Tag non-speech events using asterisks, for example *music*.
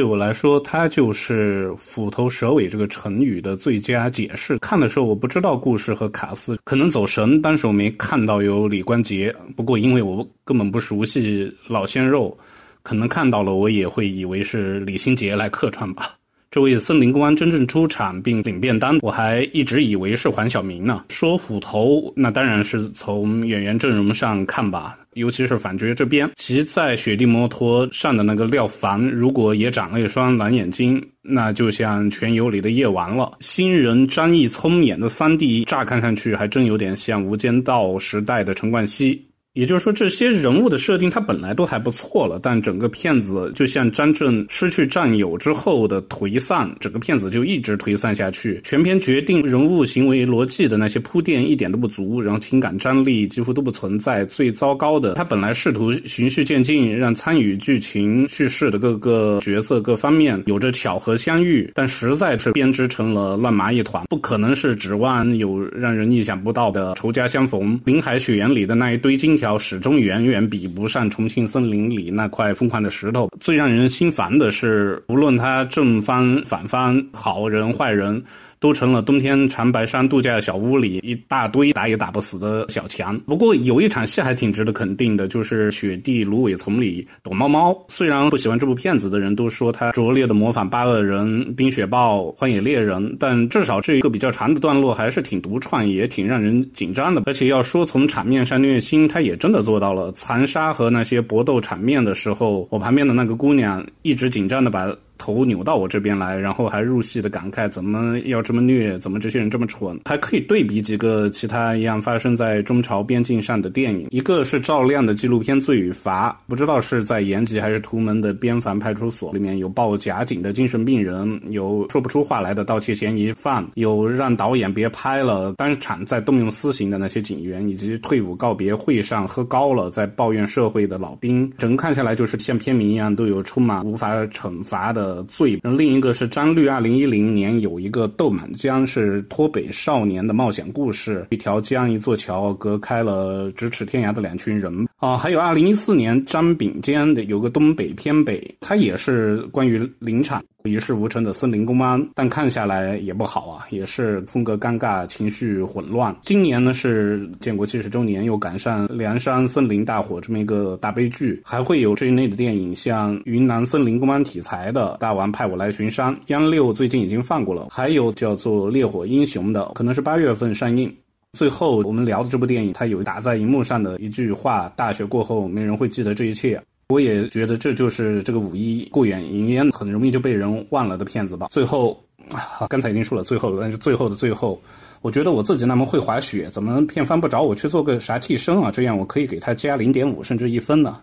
对我来说，它就是“虎头蛇尾”这个成语的最佳解释。看的时候，我不知道故事和卡斯，可能走神，但是我没看到有李关杰。不过，因为我根本不熟悉老鲜肉，可能看到了，我也会以为是李心洁来客串吧。这位森林公安真正出场并领便当，我还一直以为是黄晓明呢。说虎头，那当然是从演员阵容上看吧，尤其是反角这边，骑在雪地摩托上的那个廖凡，如果也长了一双蓝眼睛，那就像《全游》里的叶王了。新人张艺聪演的三弟，乍看上去还真有点像《无间道》时代的陈冠希。也就是说，这些人物的设定，它本来都还不错了，但整个片子就像张震失去战友之后的颓丧，整个片子就一直颓丧下去。全片决定人物行为逻辑的那些铺垫一点都不足，然后情感张力几乎都不存在。最糟糕的，他本来试图循序渐进，让参与剧情叙事的各个角色各方面有着巧合相遇，但实在是编织成了乱麻一团。不可能是指望有让人意想不到的仇家相逢。林海雪原里的那一堆金。条始终远远比不上重庆森林里那块疯狂的石头。最让人心烦的是，无论他正方反方、好人坏人。都成了冬天长白山度假小屋里一大堆打也打不死的小强。不过有一场戏还挺值得肯定的，就是雪地芦苇丛里躲猫猫。虽然不喜欢这部片子的人都说他拙劣的模仿八恶人、冰雪豹、荒野猎人，但至少这一个比较长的段落还是挺独创，也挺让人紧张的。而且要说从场面上虐心，他也也真的做到了。残杀和那些搏斗场面的时候，我旁边的那个姑娘一直紧张的把。头扭到我这边来，然后还入戏的感慨：怎么要这么虐？怎么这些人这么蠢？还可以对比几个其他一样发生在中朝边境上的电影，一个是赵亮的纪录片《罪与罚》，不知道是在延吉还是图门的边防派出所里面有报假警的精神病人，有说不出话来的盗窃嫌疑犯，有让导演别拍了，当场在动用私刑的那些警员，以及退伍告别会上喝高了在抱怨社会的老兵，整个看下来就是像片名一样，都有充满无法惩罚的。罪，另一个是张律，二零一零年有一个《斗满江》，是脱北少年的冒险故事。一条江，一座桥，隔开了咫尺天涯的两群人。啊，还有二零一四年张炳坚的有个《东北偏北》，它也是关于林场。一事无成的森林公安，但看下来也不好啊，也是风格尴尬，情绪混乱。今年呢是建国七十周年，又赶上凉山森林大火这么一个大悲剧，还会有这一类的电影，像云南森林公安题材的《大王派我来巡山》，央六最近已经放过了，还有叫做《烈火英雄》的，可能是八月份上映。最后我们聊的这部电影，它有打在荧幕上的一句话：大学过后，没人会记得这一切。我也觉得这就是这个五一过眼云烟，很容易就被人忘了的片子吧。最后，啊 *laughs* 刚才已经说了最后，但是最后的最后，我觉得我自己那么会滑雪，怎么片方不找我去做个啥替身啊？这样我可以给他加零点五甚至一分呢？